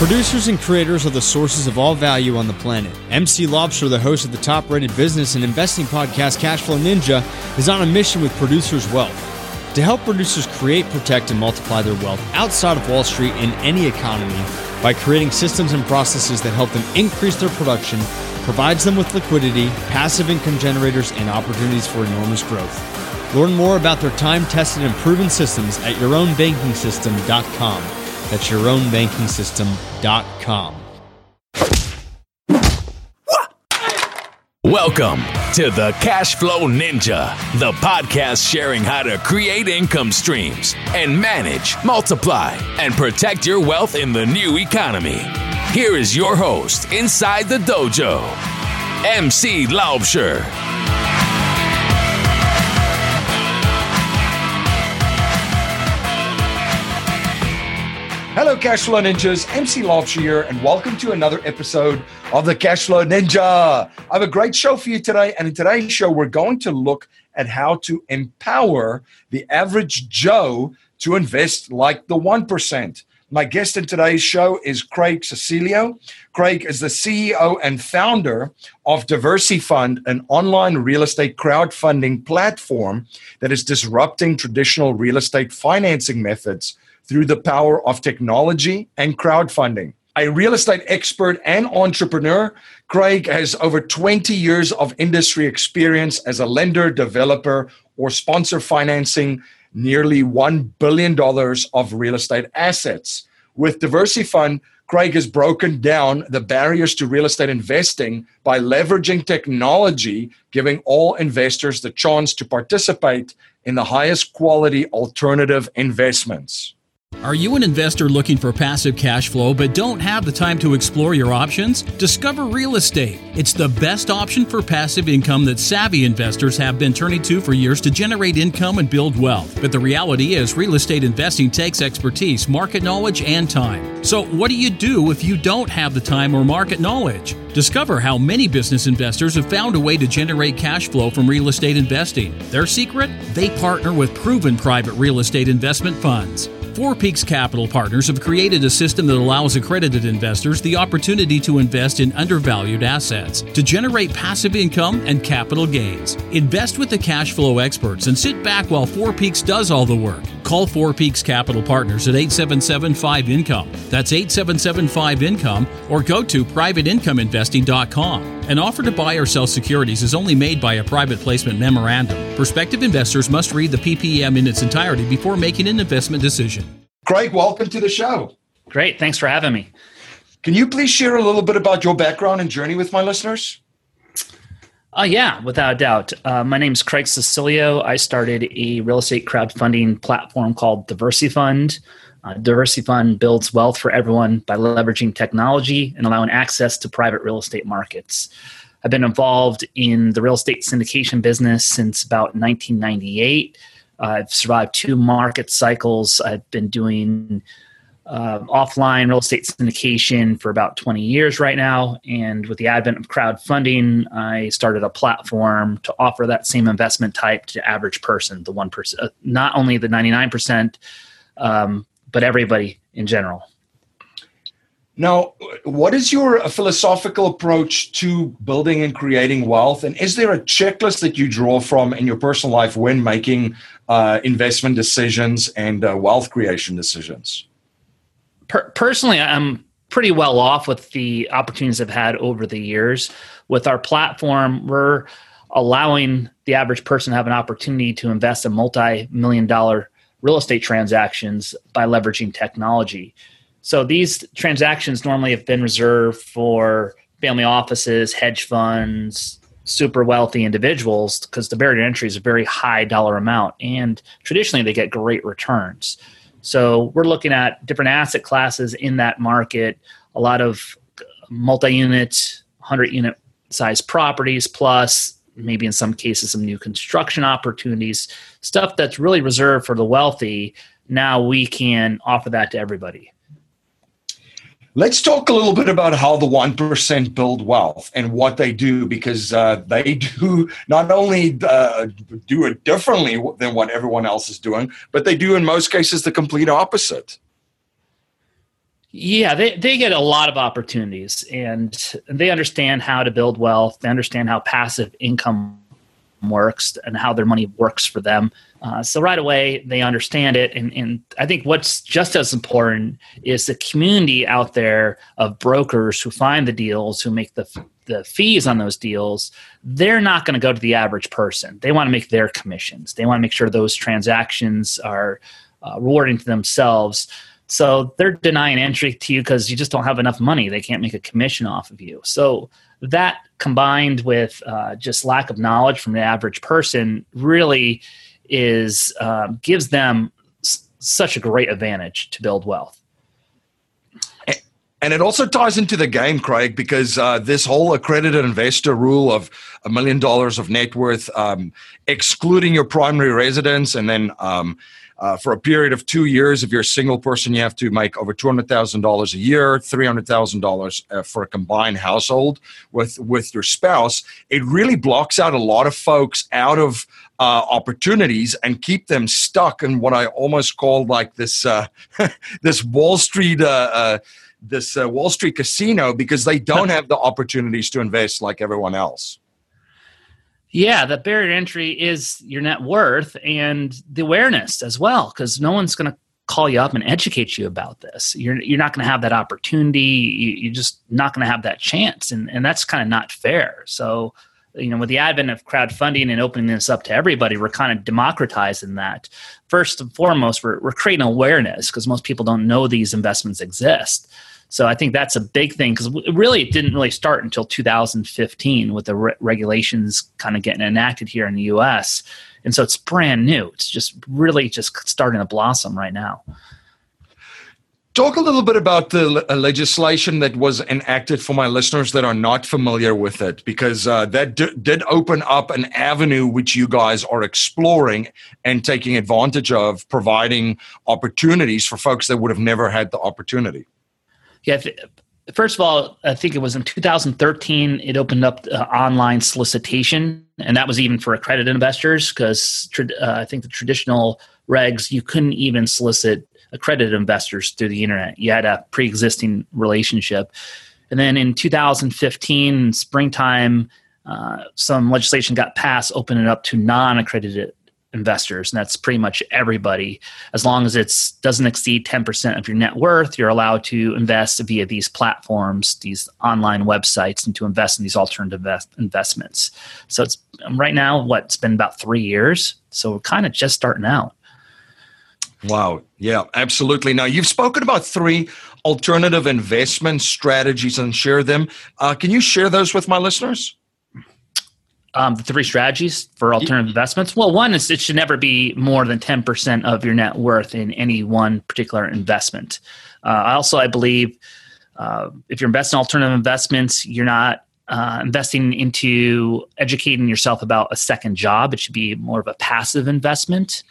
Producers and creators are the sources of all value on the planet. MC Laubscher, the host of the top rated business and investing podcast Cashflow Ninja, is on a mission with Producers Wealth to help producers create, protect, and multiply their wealth outside of Wall Street in any economy by creating systems and processes that help them increase their production, provides them with liquidity, passive income generators, and opportunities for enormous growth. Learn more about their time tested and proven systems at yourownbankingsystem.com. That's yourownbankingsystem.com. Welcome to the Cash Flow Ninja, the podcast sharing how to create income streams and manage, multiply, and protect your wealth in the new economy. Here is your host inside the dojo, MC Laubscher. Hello, Cashflow Ninjas. MC Laubscher here, and welcome to another episode of the Cashflow Ninja. I have a great show for you today, and in today's show, we're going to look at how to empower the average Joe to invest like the 1%. My guest in today's show is Craig Cecilio. Craig is the CEO and founder of DiversyFund, an online real estate crowdfunding platform that is disrupting traditional real estate financing methods through the power of technology and crowdfunding. A real estate expert and entrepreneur, Craig has over 20 years of industry experience as a lender, developer, or sponsor financing nearly $1 billion of real estate assets. With DiversyFund, Craig has broken down the barriers to real estate investing by leveraging technology, giving all investors the chance to participate in the highest quality alternative investments. Are you an investor looking for passive cash flow but don't have the time to explore your options? Discover real estate. It's the best option for passive income that savvy investors have been turning to for years to generate income and build wealth. But the reality is, real estate investing takes expertise, market knowledge, and time. So, what do you do if you don't have the time or market knowledge? Discover how many business investors have found a way to generate cash flow from real estate investing. Their secret? They partner with proven private real estate investment funds. Peaks Capital Partners have created a system that allows accredited investors the opportunity to invest in undervalued assets to generate passive income and capital gains. Invest with the cash flow experts and sit back while Four Peaks does all the work. Call Four Peaks Capital Partners at 877 5 Income. That's 877 5 Income or go to privateincomeinvesting.com. An offer to buy or sell securities is only made by a private placement memorandum. Prospective investors must read the PPM in its entirety before making an investment decision. Craig, welcome to the show. Great. Thanks for having me. Can you please share a little bit about your background and journey with my listeners? Uh, yeah, without a doubt. Uh, my name is Craig Cecilio. I started a real estate crowdfunding platform called DiversyFund. Uh, DiversyFund builds wealth for everyone by leveraging technology and allowing access to private real estate markets. I've been involved in the real estate syndication business since about 1998. Uh, I've survived two market cycles. I've been doing uh, offline real estate syndication for about 20 years right now. And with the advent of crowdfunding, I started a platform to offer that same investment type to average person, the 1%, uh, not only the 99%, um, but everybody in general. Now, what is your philosophical approach to building and creating wealth? And is there a checklist that you draw from in your personal life when making uh, investment decisions and uh, wealth creation decisions? Per- personally, I'm pretty well off with the opportunities I've had over the years. With our platform, we're allowing the average person to have an opportunity to invest in multi million dollar real estate transactions by leveraging technology. So these transactions normally have been reserved for family offices, hedge funds, super wealthy individuals because the barrier to entry is a very high dollar amount and traditionally they get great returns. So we're looking at different asset classes in that market, a lot of multi-unit, 100 unit size properties plus maybe in some cases some new construction opportunities, stuff that's really reserved for the wealthy. Now we can offer that to everybody. Let's talk a little bit about how the 1% build wealth and what they do because uh, they do not only uh, do it differently than what everyone else is doing, but they do in most cases the complete opposite. Yeah, they, they get a lot of opportunities and they understand how to build wealth. They understand how passive income works and how their money works for them. Uh, so right away they understand it, and, and I think what's just as important is the community out there of brokers who find the deals, who make the the fees on those deals. They're not going to go to the average person. They want to make their commissions. They want to make sure those transactions are uh, rewarding to themselves. So they're denying entry to you because you just don't have enough money. They can't make a commission off of you. So that combined with uh, just lack of knowledge from the average person really is um, gives them s- such a great advantage to build wealth. And it also ties into the game, Craig, because uh, this whole accredited investor rule of a million dollars of net worth, um, excluding your primary residence, and then um, uh, for a period of two years, if you're a single person, you have to make over two hundred thousand dollars a year, three hundred thousand uh, dollars for a combined household with with your spouse. It really blocks out a lot of folks out of uh, opportunities and keep them stuck in what I almost call like this uh, this Wall Street. Uh, uh, this Wall Street casino because they don't have the opportunities to invest like everyone else. Yeah, the barrier entry is your net worth and the awareness as well, because no one's going to call you up and educate you about this. You're you're not going to have that opportunity. You, are just not going to have that chance, and and that's kind of not fair. So, you know, with the advent of crowdfunding and opening this up to everybody, we're kind of democratizing that. First and foremost, we're we're creating awareness because most people don't know these investments exist. So I think that's a big thing because really it didn't really start until 2015 with the re- regulations kind of getting enacted here in the U.S. And so it's brand new. It's just really just starting to blossom right now. Talk a little bit about the uh, legislation that was enacted for my listeners that are not familiar with it, because uh, that d- did open up an avenue which you guys are exploring and taking advantage of, providing opportunities for folks that would have never had the opportunity. Yeah. First of all, I think it was in 2013. It opened up uh, online solicitation, and that was even for accredited investors because uh, I think the traditional regs you couldn't even solicit accredited investors through the internet. You had a pre-existing relationship, and then in 2015, springtime, uh, some legislation got passed opening up to non-accredited investors and that's pretty much everybody as long as it doesn't exceed 10% of your net worth you're allowed to invest via these platforms these online websites and to invest in these alternative investments so it's um, right now what it's been about three years so we're kind of just starting out Wow. Yeah, absolutely. Now, you've spoken about three alternative investment strategies and share them. Uh, can you share those with my listeners? Um, the three strategies for alternative investments? Well, one is it should never be more than 10% of your net worth in any one particular investment. Uh, also, I believe uh, if you're investing in alternative investments, you're not uh, investing into educating yourself about a second job. It should be more of a passive investment.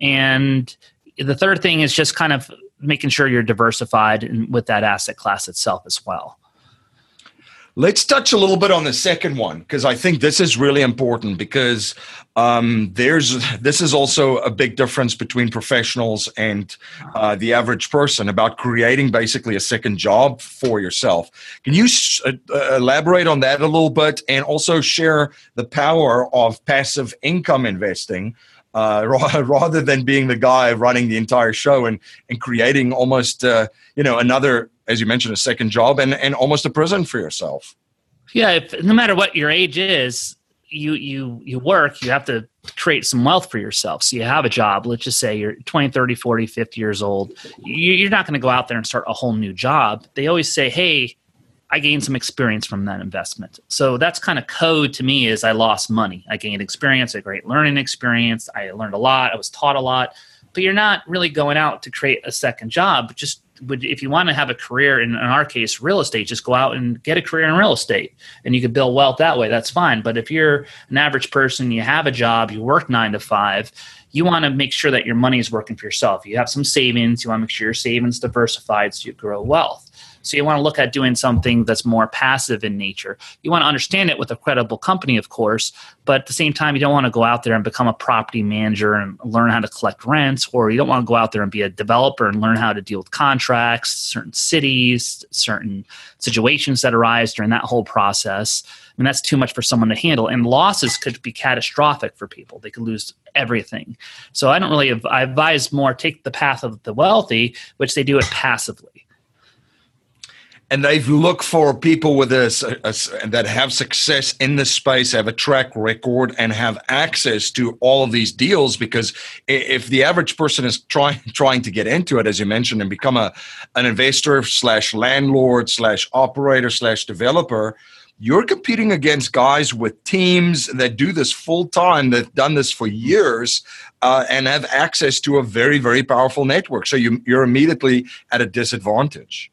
And the third thing is just kind of making sure you're diversified in, with that asset class itself as well. Let's touch a little bit on the second one because I think this is really important because um, there's this is also a big difference between professionals and uh, the average person about creating basically a second job for yourself. Can you uh, uh, elaborate on that a little bit and also share the power of passive income investing? Uh, rather than being the guy running the entire show and, and creating almost uh, you know another as you mentioned, a second job and, and almost a prison for yourself. Yeah, if, no matter what your age is, you you you work, you have to create some wealth for yourself. So you have a job. Let's just say you're 20, 30, 40, 50 years old. You're not going to go out there and start a whole new job. They always say, "Hey, I gained some experience from that investment." So that's kind of code to me is I lost money. I gained experience, a great learning experience. I learned a lot. I was taught a lot. But you're not really going out to create a second job. Just would if you want to have a career in, in our case real estate just go out and get a career in real estate and you could build wealth that way that's fine but if you're an average person you have a job you work nine to five you want to make sure that your money is working for yourself you have some savings you want to make sure your savings diversified so you grow wealth So you want to look at doing something that's more passive in nature. You want to understand it with a credible company, of course, but at the same time, you don't want to go out there and become a property manager and learn how to collect rents, or you don't want to go out there and be a developer and learn how to deal with contracts, certain cities, certain situations that arise during that whole process. I mean, that's too much for someone to handle. And losses could be catastrophic for people. They could lose everything. So I don't really, I advise more take the path of the wealthy, which they do it passively and they've looked for people with this that have success in this space, have a track record, and have access to all of these deals. Because if the average person is trying trying to get into it, as you mentioned, and become a an investor slash landlord slash operator slash developer, you're competing against guys with teams that do this full time, that've done this for years, uh, and have access to a very very powerful network. So you, you're immediately at a disadvantage.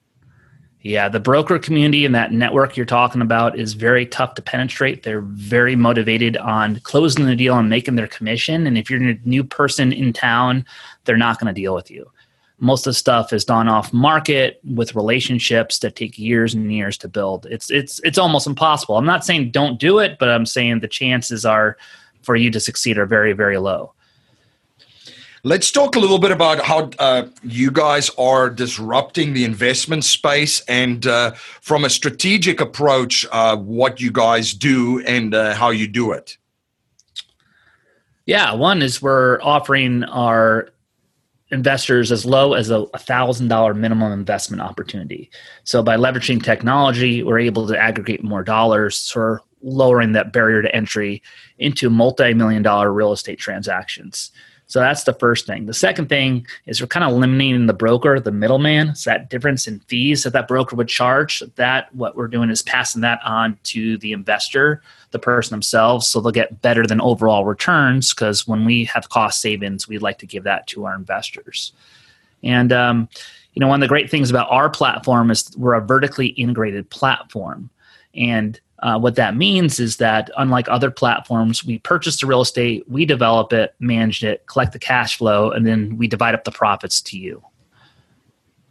Yeah, the broker community and that network you're talking about is very tough to penetrate. They're very motivated on closing the deal and making their commission. And if you're a new person in town, they're not going to deal with you. Most of the stuff is done off market with relationships that take years and years to build. It's it's it's almost impossible. I'm not saying don't do it, but I'm saying the chances are for you to succeed are very very low. Let's talk a little bit about how uh, you guys are disrupting the investment space and uh, from a strategic approach, uh, what you guys do and uh, how you do it. Yeah, one is we're offering our investors as low as a thousand dollar minimum investment opportunity. So by leveraging technology, we're able to aggregate more dollars for lowering that barrier to entry into multi-million dollar real estate transactions. So that's the first thing. The second thing is we're kind of eliminating the broker, the middleman. So that difference in fees that that broker would charge, that what we're doing is passing that on to the investor, the person themselves, so they'll get better than overall returns. Because when we have cost savings, we'd like to give that to our investors. And um, you know, one of the great things about our platform is we're a vertically integrated platform, and uh, what that means is that unlike other platforms, we purchase the real estate, we develop it, manage it, collect the cash flow, and then we divide up the profits to you.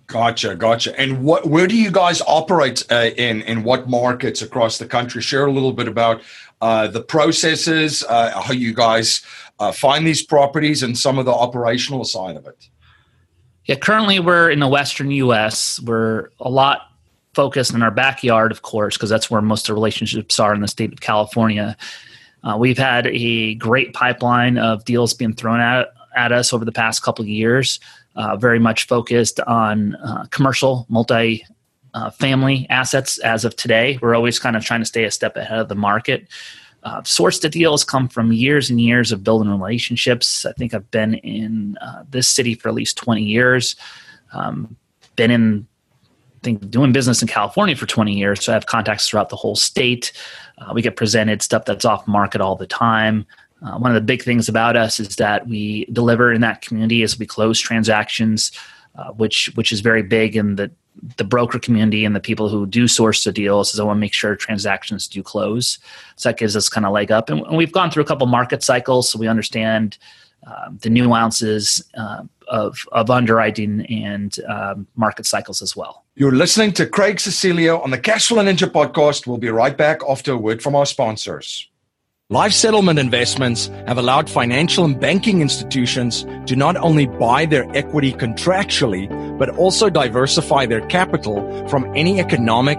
Gotcha, gotcha. And what, where do you guys operate uh, in? In what markets across the country? Share a little bit about uh, the processes, uh, how you guys uh, find these properties, and some of the operational side of it. Yeah, currently we're in the Western U.S. We're a lot focused in our backyard, of course, because that's where most of the relationships are in the state of California. Uh, we've had a great pipeline of deals being thrown at, at us over the past couple of years, uh, very much focused on uh, commercial, multi uh, family assets as of today. We're always kind of trying to stay a step ahead of the market. Uh, source to deals come from years and years of building relationships. I think I've been in uh, this city for at least 20 years. Um, been in think doing business in California for 20 years, so I have contacts throughout the whole state. Uh, we get presented stuff that's off market all the time. Uh, one of the big things about us is that we deliver in that community as we close transactions, uh, which which is very big in the the broker community and the people who do source the deals. Is I want to make sure transactions do close. So that gives us kind of leg up, and, and we've gone through a couple market cycles, so we understand um, the nuances uh, of, of underwriting and um, market cycles as well. You're listening to Craig Cecilio on the Cashflow Ninja podcast. We'll be right back after a word from our sponsors. Life settlement investments have allowed financial and banking institutions to not only buy their equity contractually, but also diversify their capital from any economic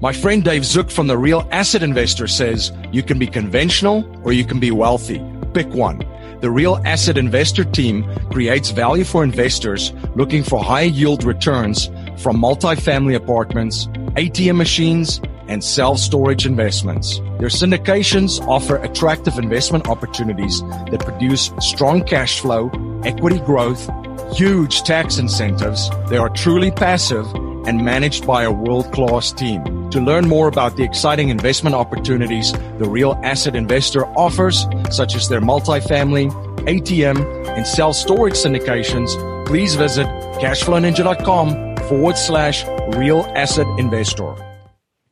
My friend Dave Zook from the Real Asset Investor says you can be conventional or you can be wealthy. Pick one. The Real Asset Investor team creates value for investors looking for high yield returns from multifamily apartments, ATM machines, and self storage investments. Their syndications offer attractive investment opportunities that produce strong cash flow, equity growth, huge tax incentives. They are truly passive and managed by a world class team. To learn more about the exciting investment opportunities the Real Asset Investor offers, such as their multifamily, ATM, and self storage syndications, please visit cashflowninja.com forward slash real asset investor.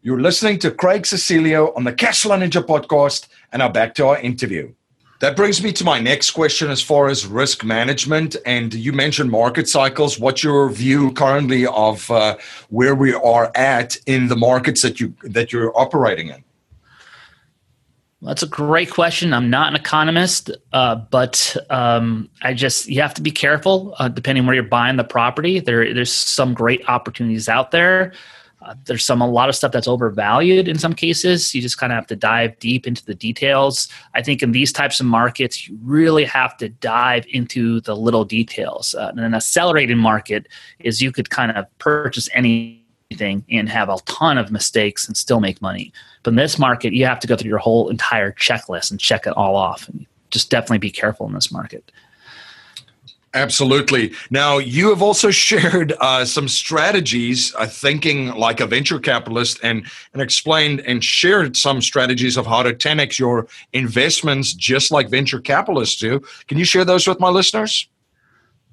You're listening to Craig Cecilio on the Cashflow Ninja podcast, and now back to our interview. That brings me to my next question as far as risk management. And you mentioned market cycles. What's your view currently of uh, where we are at in the markets that you that you're operating in? That's a great question. I'm not an economist, uh, but um, I just you have to be careful uh, depending where you're buying the property. There, there's some great opportunities out there. Uh, there's some a lot of stuff that's overvalued in some cases. You just kind of have to dive deep into the details. I think in these types of markets, you really have to dive into the little details. Uh, an accelerated market is you could kind of purchase anything and have a ton of mistakes and still make money. But in this market, you have to go through your whole entire checklist and check it all off. And just definitely be careful in this market. Absolutely. Now, you have also shared uh, some strategies, uh, thinking like a venture capitalist, and, and explained and shared some strategies of how to 10x your investments just like venture capitalists do. Can you share those with my listeners?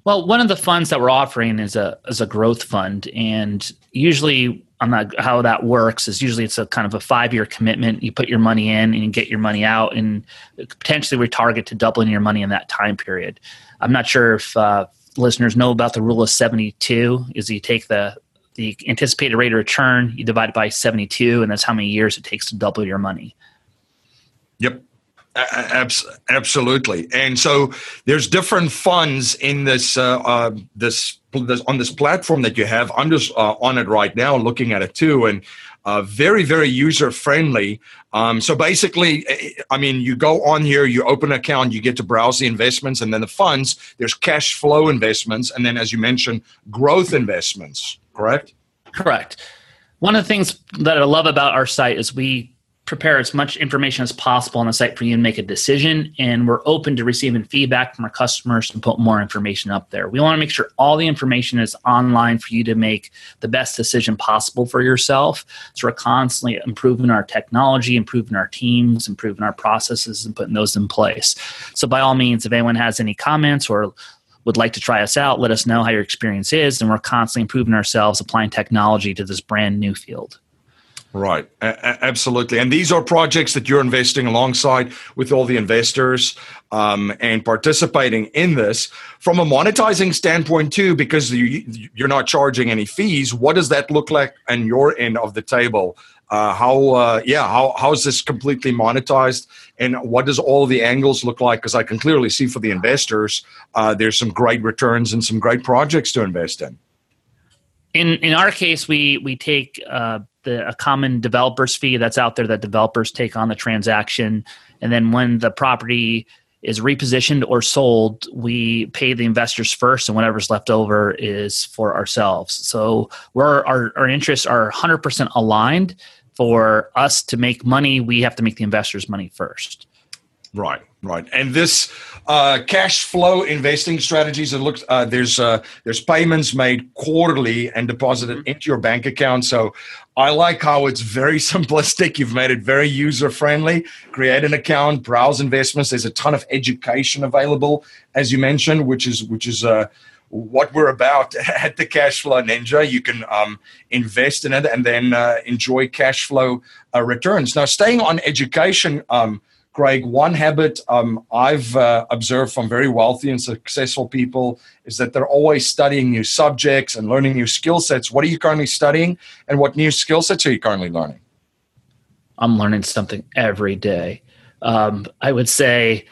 Well, one of the funds that we're offering is a is a growth fund, and usually on that how that works is usually it's a kind of a five year commitment. You put your money in and you get your money out, and potentially we target to doubling your money in that time period. I'm not sure if uh, listeners know about the rule of 72. Is you take the the anticipated rate of return, you divide it by 72, and that's how many years it takes to double your money. Yep. Absolutely, and so there's different funds in this uh, uh, this, this, on this platform that you have. I'm just uh, on it right now, looking at it too, and uh, very very user friendly. Um, so basically, eh, I mean, you go on here, you open an account, you get to browse the investments, and then the funds. There's cash flow investments, and then as you mentioned, growth investments. Correct. Correct. One of the things that I love about our site is we prepare as much information as possible on the site for you to make a decision and we're open to receiving feedback from our customers to put more information up there. We want to make sure all the information is online for you to make the best decision possible for yourself. So we're constantly improving our technology improving our teams improving our processes and putting those in place. So by all means if anyone has any comments or would like to try us out let us know how your experience is and we're constantly improving ourselves applying technology to this brand new field Right, a- absolutely. And these are projects that you're investing alongside with all the investors um, and participating in this. From a monetizing standpoint, too, because you, you're not charging any fees, what does that look like on your end of the table? Uh, how, uh, yeah, how, how is this completely monetized? And what does all the angles look like? Because I can clearly see for the investors, uh, there's some great returns and some great projects to invest in. In, in our case, we, we take uh, the a common developers fee that's out there that developers take on the transaction, and then when the property is repositioned or sold, we pay the investors first, and whatever's left over is for ourselves. So we're our, our interests are 100% aligned. For us to make money, we have to make the investors money first. Right, right. And this uh, cash flow investing strategies, it looks uh, there's uh, there's payments made quarterly and deposited mm-hmm. into your bank account. So I like how it's very simplistic. You've made it very user friendly. Create an account, browse investments. There's a ton of education available, as you mentioned, which is which is uh, what we're about at the Cashflow Ninja. You can um, invest in it and then uh, enjoy cash flow uh, returns. Now, staying on education. Um, Craig, one habit um, I've uh, observed from very wealthy and successful people is that they're always studying new subjects and learning new skill sets. What are you currently studying, and what new skill sets are you currently learning? I'm learning something every day. Um, I would say,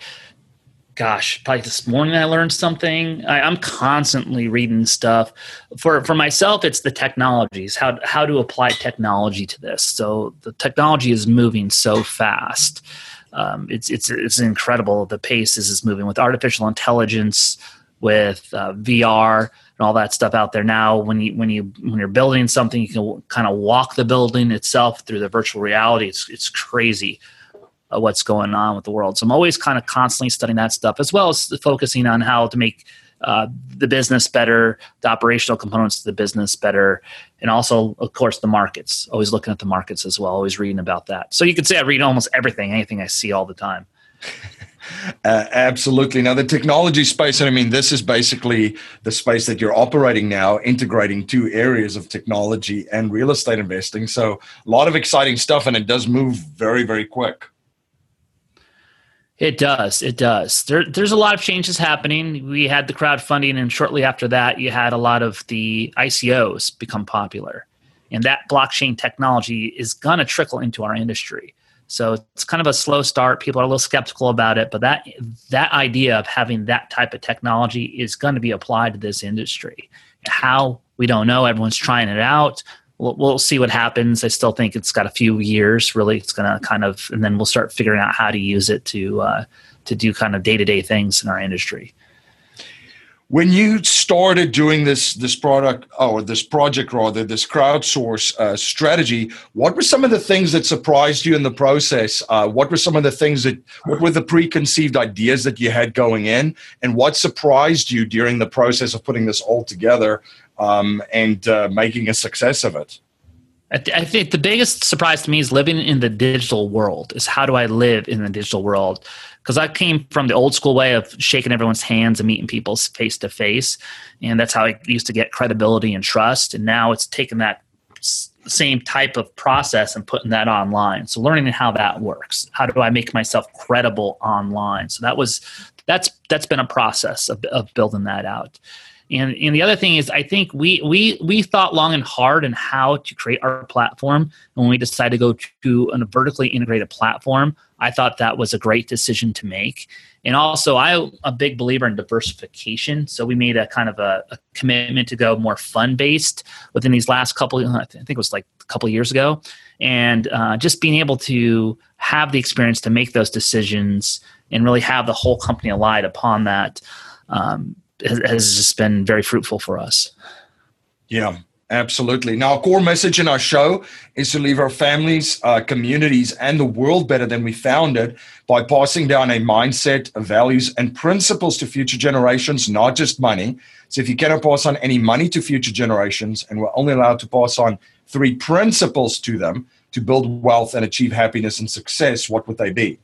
gosh, probably this morning I learned something. I, am constantly reading stuff. For for myself, it's the technologies, how how to apply technology to this. So the technology is moving so fast um, it's it's it's incredible the pace is is moving with artificial intelligence, with uh, VR and all that stuff out there now. When you when you when you're building something, you can kind of walk the building itself through the virtual reality. It's it's crazy uh, what's going on with the world. So I'm always kind of constantly studying that stuff, as well as focusing on how to make uh, the business better, the operational components of the business better, and also, of course, the markets. Always looking at the markets as well, always reading about that. So you could say I read almost everything, anything I see all the time. Uh, absolutely. Now, the technology space, and I mean, this is basically the space that you're operating now, integrating two areas of technology and real estate investing. So, a lot of exciting stuff, and it does move very, very quick. It does. It does. There, there's a lot of changes happening. We had the crowdfunding, and shortly after that, you had a lot of the ICOs become popular. And that blockchain technology is going to trickle into our industry. So it's kind of a slow start. People are a little skeptical about it, but that that idea of having that type of technology is going to be applied to this industry. How we don't know. Everyone's trying it out we'll, we'll see what happens. I still think it's got a few years. Really, it's going to kind of, and then we'll start figuring out how to use it to uh, to do kind of day to day things in our industry. When you started doing this this product or this project rather this crowdsource uh, strategy, what were some of the things that surprised you in the process? Uh, what were some of the things that what were the preconceived ideas that you had going in, and what surprised you during the process of putting this all together um, and uh, making a success of it. I, th- I, think the biggest surprise to me is living in the digital world. Is how do I live in the digital world? Because I came from the old school way of shaking everyone's hands and meeting people face to face, and that's how I used to get credibility and trust. And now it's taken that same type of process and putting that online. So learning how that works. How do I make myself credible online? So that was that's that's been a process of, of building that out. And and the other thing is, I think we we we thought long and hard on how to create our platform. And when we decided to go to a vertically integrated platform, I thought that was a great decision to make. And also, I'm a big believer in diversification. So we made a kind of a, a commitment to go more fund based within these last couple. I think it was like a couple years ago, and uh, just being able to have the experience to make those decisions and really have the whole company aligned upon that. Um, has just been very fruitful for us. Yeah, absolutely. Now, our core message in our show is to leave our families, uh, communities, and the world better than we found it by passing down a mindset, values, and principles to future generations, not just money. So, if you cannot pass on any money to future generations, and we're only allowed to pass on three principles to them to build wealth and achieve happiness and success, what would they be?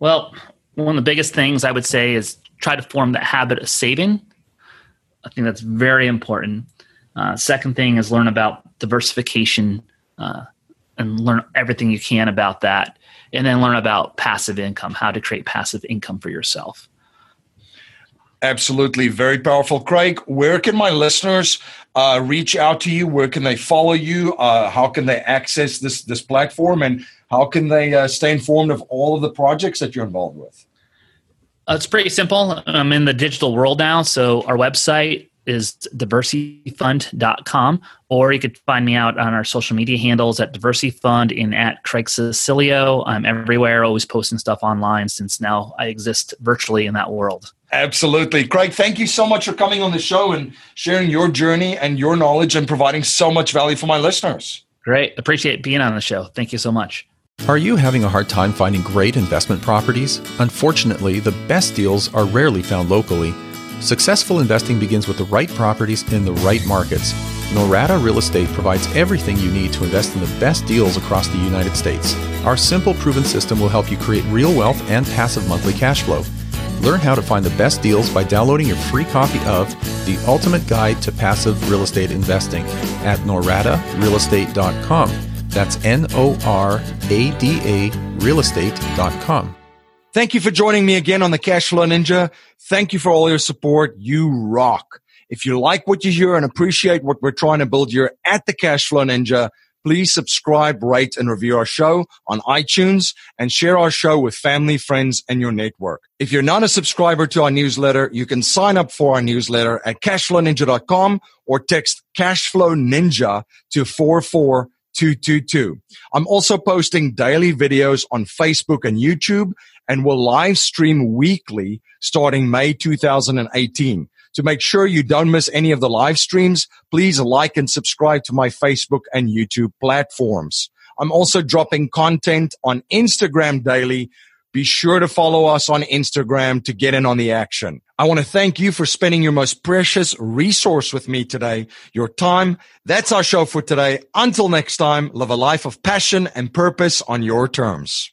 Well, one of the biggest things I would say is try to form that habit of saving. I think that's very important. Uh, second thing is learn about diversification uh, and learn everything you can about that. And then learn about passive income, how to create passive income for yourself. Absolutely. Very powerful. Craig, where can my listeners uh, reach out to you? Where can they follow you? Uh, how can they access this, this platform? And how can they uh, stay informed of all of the projects that you're involved with? Uh, it's pretty simple. I'm in the digital world now. So our website is diversyfund.com, or you could find me out on our social media handles at diversyfund and at Craig Cecilio. I'm everywhere, always posting stuff online since now I exist virtually in that world. Absolutely. Craig, thank you so much for coming on the show and sharing your journey and your knowledge and providing so much value for my listeners. Great. Appreciate being on the show. Thank you so much. Are you having a hard time finding great investment properties? Unfortunately, the best deals are rarely found locally. Successful investing begins with the right properties in the right markets. Norada Real Estate provides everything you need to invest in the best deals across the United States. Our simple, proven system will help you create real wealth and passive monthly cash flow. Learn how to find the best deals by downloading your free copy of The Ultimate Guide to Passive Real Estate Investing at noradarealestate.com. That's N O R A D A realestate.com. Thank you for joining me again on the Cashflow Ninja. Thank you for all your support. You rock. If you like what you hear and appreciate what we're trying to build here at the Cashflow Ninja, please subscribe, rate, and review our show on iTunes and share our show with family, friends, and your network. If you're not a subscriber to our newsletter, you can sign up for our newsletter at cashflowninja.com or text Cashflow Ninja to 44 222. I'm also posting daily videos on Facebook and YouTube and will live stream weekly starting May 2018. To make sure you don't miss any of the live streams, please like and subscribe to my Facebook and YouTube platforms. I'm also dropping content on Instagram daily be sure to follow us on Instagram to get in on the action. I want to thank you for spending your most precious resource with me today, your time. That's our show for today. Until next time, live a life of passion and purpose on your terms.